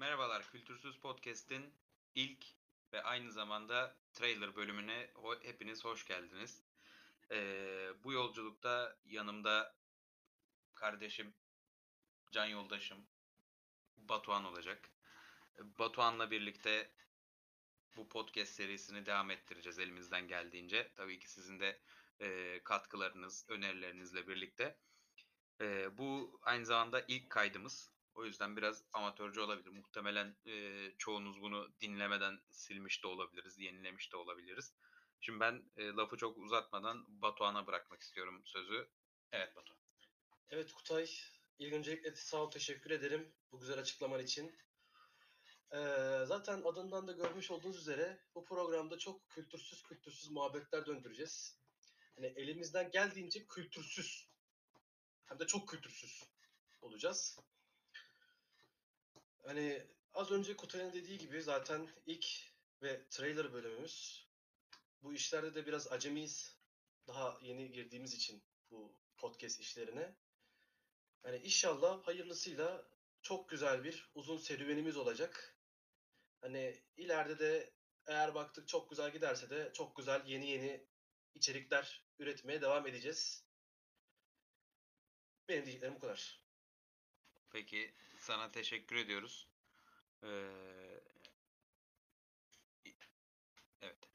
Merhabalar, Kültürsüz Podcast'in ilk ve aynı zamanda trailer bölümüne hepiniz hoş geldiniz. Ee, bu yolculukta yanımda kardeşim, can yoldaşım Batuhan olacak. Batuhan'la birlikte bu podcast serisini devam ettireceğiz elimizden geldiğince. Tabii ki sizin de e, katkılarınız, önerilerinizle birlikte. E, bu aynı zamanda ilk kaydımız. O yüzden biraz amatörce olabilir. Muhtemelen e, çoğunuz bunu dinlemeden silmiş de olabiliriz, yenilemiş de olabiliriz. Şimdi ben e, lafı çok uzatmadan Batuhan'a bırakmak istiyorum sözü. Evet Batuhan. Evet Kutay, ilk öncelikle sağ ol, teşekkür ederim bu güzel açıklaman için. Ee, zaten adından da görmüş olduğunuz üzere bu programda çok kültürsüz kültürsüz muhabbetler döndüreceğiz. Hani elimizden geldiğince kültürsüz, hem de çok kültürsüz olacağız. Hani az önce Kutay'ın dediği gibi zaten ilk ve trailer bölümümüz. Bu işlerde de biraz acemiyiz. Daha yeni girdiğimiz için bu podcast işlerine. Yani inşallah hayırlısıyla çok güzel bir uzun serüvenimiz olacak. Hani ileride de eğer baktık çok güzel giderse de çok güzel yeni yeni içerikler üretmeye devam edeceğiz. Benim diyeceklerim bu kadar. Peki sana teşekkür ediyoruz. Ee, evet.